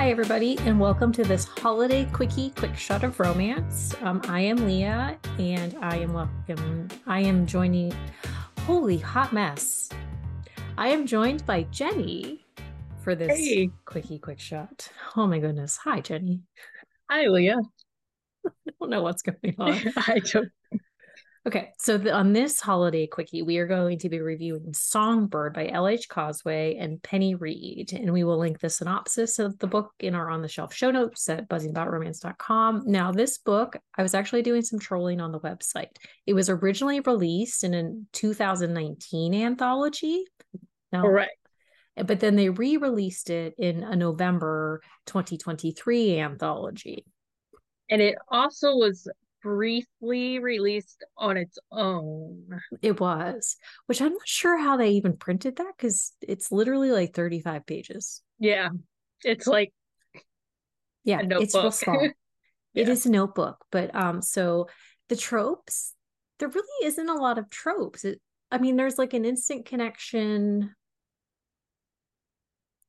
Hi, everybody, and welcome to this holiday quickie quick shot of romance. Um, I am Leah, and I am welcome. I am joining. Holy hot mess! I am joined by Jenni for this Hey. quickie quick shot. Oh my goodness! Hi, Jenni. Hi, Leah. I don't know what's going on. I don't. Okay, so the, on this holiday quickie, we are going to be reviewing Songbird by L.H. Cosway and Penny Reid. And we will link the synopsis of the book in our on the shelf show notes at buzzingboutromance.com. Now, this book, I was actually doing some trolling on the website. It was originally released in a 2019 anthology. Now, Correct. but then they re released it in a November 2023 anthology. And it also was briefly released on its own. It was, which I'm not sure how they even printed that because it's literally like 35 pages. Yeah. It's like Yeah, it's real small. Yeah. is a notebook, but um, so the tropes, there really isn't a lot of tropes. It, I mean, there's like an instant connection,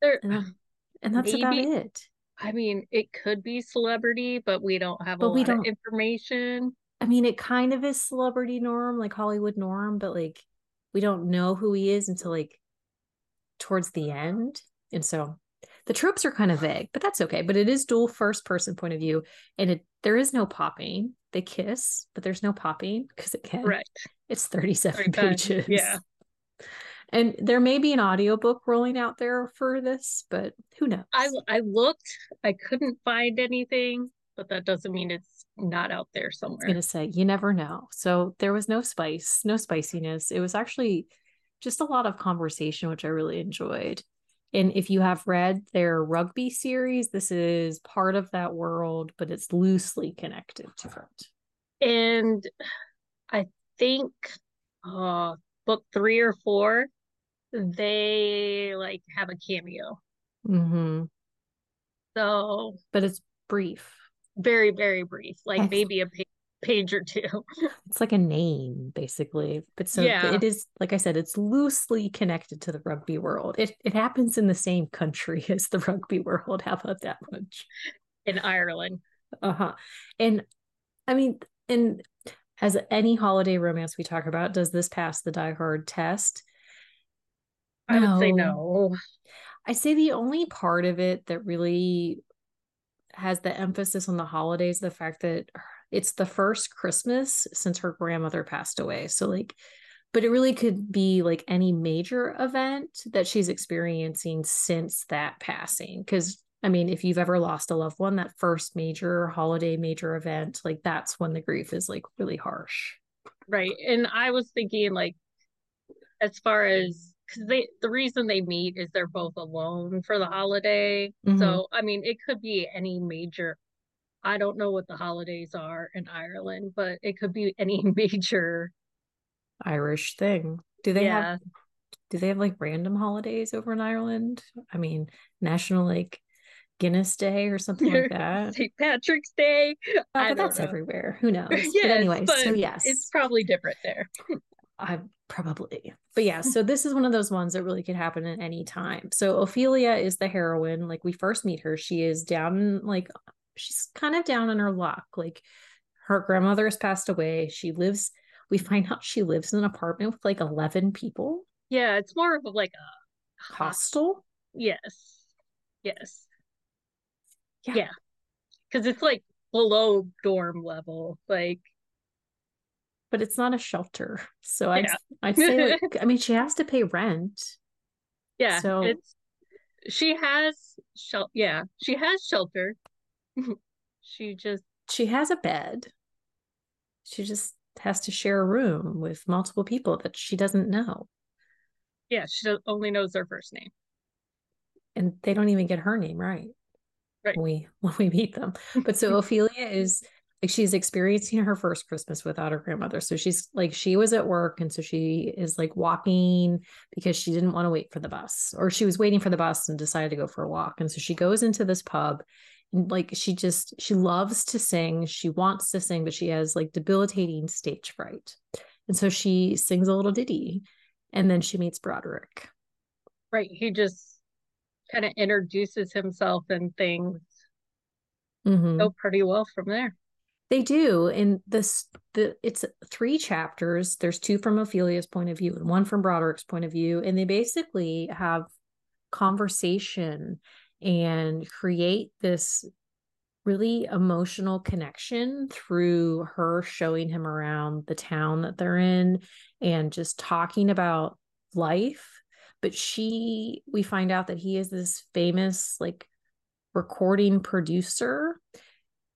there and, and that's about it. I mean, it could be celebrity, but we don't have a we lot of don't- information. I mean, it kind of is celebrity norm, like Hollywood norm, but like we don't know who he is until like towards the end. And so the tropes are kind of vague, but that's okay. But it is dual first person point of view, and it there is no popping. They kiss, but there's no popping because again, Right. it's 37 35, pages. yeah. And there may be an audiobook rolling out there for this, but who knows? I I looked, I couldn't find anything, but that doesn't mean it's not out there somewhere. I was gonna say you never know. So there was no spice, no spiciness. It was actually just a lot of conversation, which I really enjoyed. And if you have read their rugby series, this is part of that world, but it's loosely connected to it. And I think uh book three or four, they like have a cameo. Mm-hmm. So But it's brief. very, very brief, like Ex- maybe a pa- page or two. It's like a name, basically. But so Yeah. it is, like I said, it's loosely connected to the rugby world. It it happens in the same country as the rugby world. How about that much? in Ireland. Uh-huh. And I mean, and as any holiday romance we talk about, does this pass the Die Hard test? I would say No. no. I say the only part of it that really has the emphasis on the holidays, the fact that it's the first Christmas since her grandmother passed away. So like, but it really could be like any major event that she's experiencing since that passing. Because I mean, if you've ever lost a loved one, that first major holiday, major event, like that's when the grief is like really harsh. Right. And I was thinking like as far as because they the reason they meet is they're both alone for the holiday. Mhm. So I mean it could be any major I don't know what the holidays are in Ireland, but it could be any major Irish thing. Do they yeah. have do they have like random holidays over in Ireland? I mean, National like Guinness Day or something like that. St. Patrick's Day. I but that's know. everywhere. Who knows? yes, but anyway, so yes, it's probably different there. I probably. But yeah, so this is one of those ones that really could happen at any time. So Ophelia is the heroine. Like we first meet her, she is down like she's kind of down on her luck. Like her grandmother has passed away. She lives we find out she lives in an apartment with like 11 people. Yeah, it's more of like a hostel. Yes. Yes. Yeah. Yeah. Because it's like below dorm level. Like, but it's not a shelter. So Yeah. I'd say like I mean she has to pay rent. yeah, So- it's she has shelter. yeah, she has shelter. she just She has a bed. She just has to share a room with multiple people that she doesn't know. yeah, she only knows their first name. And they don't even get her name right. Right. When we when we meet them. But so Ophelia is like she's experiencing her first Christmas without her grandmother. So she's like she was at work and so she is like walking because she didn't want to wait for the bus or she was waiting for the bus and decided to go for a walk. And so she goes into this pub and like she just she loves to sing, she wants to sing but she has like debilitating stage fright. And so she sings a little ditty and then she meets Broderick. Right. He just kind of introduces himself and things Mhm. go pretty well from there. They do. And this the it's three chapters. There's two from Ophelia's point of view and one from Broderick's point of view. And they basically have conversation and create this really emotional connection through her showing him around the town that they're in and just talking about life. But she, we find out that he is this famous, like, recording producer,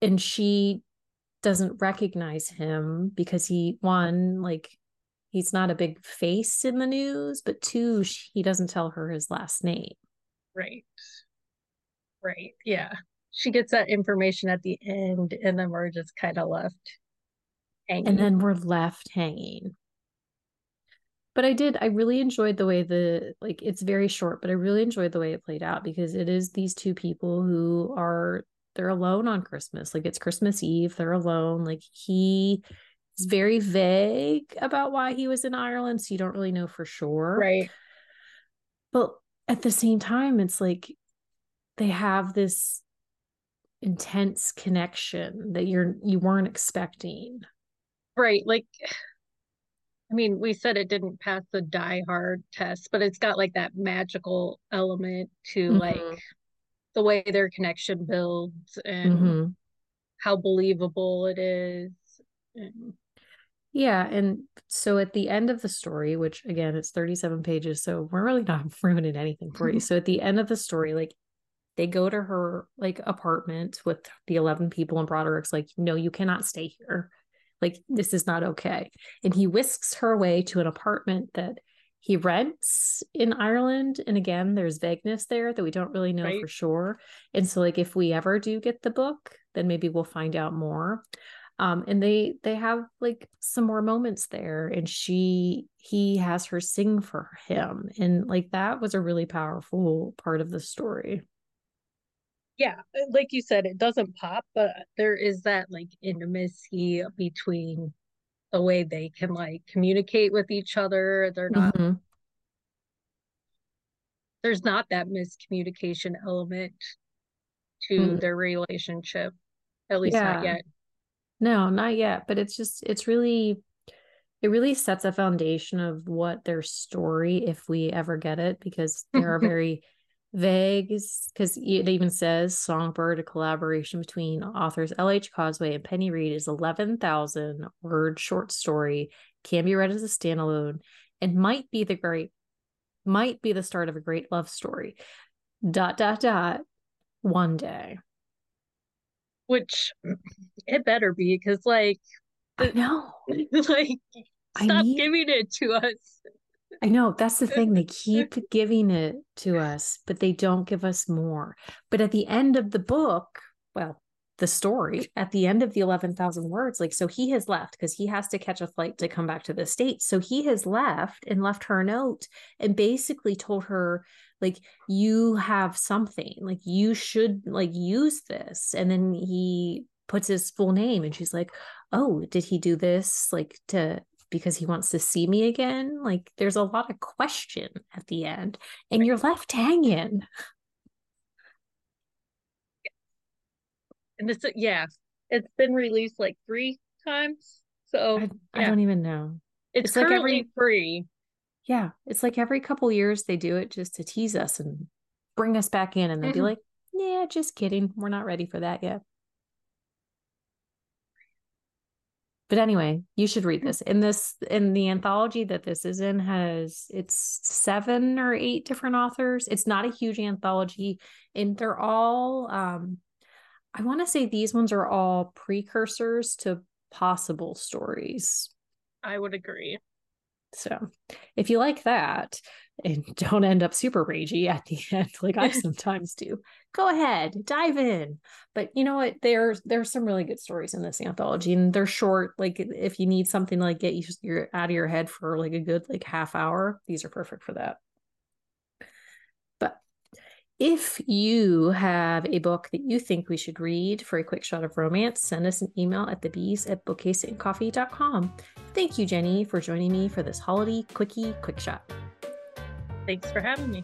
and she doesn't recognize him because he, one, like, he's not a big face in the news, but two, she, he doesn't tell her his last name. Right. Right. Yeah. She gets that information at the end, and then we're just kind of left hanging. and then we're left hanging but i did i really enjoyed the way the like it's very short but i really enjoyed the way it played out because it is these two people who are they're alone on christmas like it's christmas eve they're alone like he is very vague about why he was in ireland so you don't really know for sure right. but at the same time it's like they have this intense connection that you're you weren't expecting Right. Like, I mean, we said it didn't pass the die hard test, but it's got like that magical element to Mhm. like the way their connection builds and Mhm. how believable it is. And Yeah, and so at the end of the story, which again it's 37 pages, so we're really not ruining anything for you. So at the end of the story, like they go to her like apartment with the 11 people and Broderick's like, no, you cannot stay here. Like this is not okay. And he whisks her away to an apartment that he rents in Ireland. And again, there's vagueness there that we don't really know Right. for sure. And so like if we ever do get the book, then maybe we'll find out more um and they they have like some more moments there and she he has her sing for him and like that was a really powerful part of the story yeah, like you said, it doesn't pop, but there is that like intimacy between the way they can like communicate with each other. They're not, Mhm. there's not that miscommunication element to Mm. their relationship, at least Yeah. not yet. no not yet but it's just it's really it really sets a foundation of what their story if we ever get it because there are very vague because it even says songbird a collaboration between authors lh cosway and penny reid is 11000 word short story can be read as a standalone and might be the great might be the start of a great love story. Dot dot dot one day. Which it better be because like know. like stop need- giving it to us. I know that's the thing. They keep giving it to us, but they don't give us more. But at the end of the book, well, the story at the end of the 11,000 words, like, so he has left because he has to catch a flight to come back to the States. So he has left and left her a note and basically told her, like, you have something, like, you should like use this. And then he puts his full name and she's like, oh, did he do this like to because he wants to see me again? Like there's a lot of question at the end and you're left hanging. And it's yeah, it's been released like three times. So I, I don't even know. it's, it's like every- free. Yeah, it's like every couple years they do it just to tease us and bring us back in and they'll be Mhm. like, "Yeah, just kidding. We're not ready for that yet." But anyway, you should read this. In this in the anthology that this is in has it's seven or eight different authors. It's not a huge anthology and they're all um I want to say these ones are all precursors to possible stories. I would agree. So if you like that and don't end up super ragey at the end, like I sometimes do, go ahead, dive in. But you know what? There's there's some really good stories in this anthology, and they're short. Like if you need something to like get you you're out of your head for like a good like half hour, these are perfect for that. But if you have a book that you think we should read for a quick shot of romance, send us an email at thebees at bookcaseandcoffee.com. Thank you, Jenni, for joining me for this holiday quickie quick shot. Thanks for having me.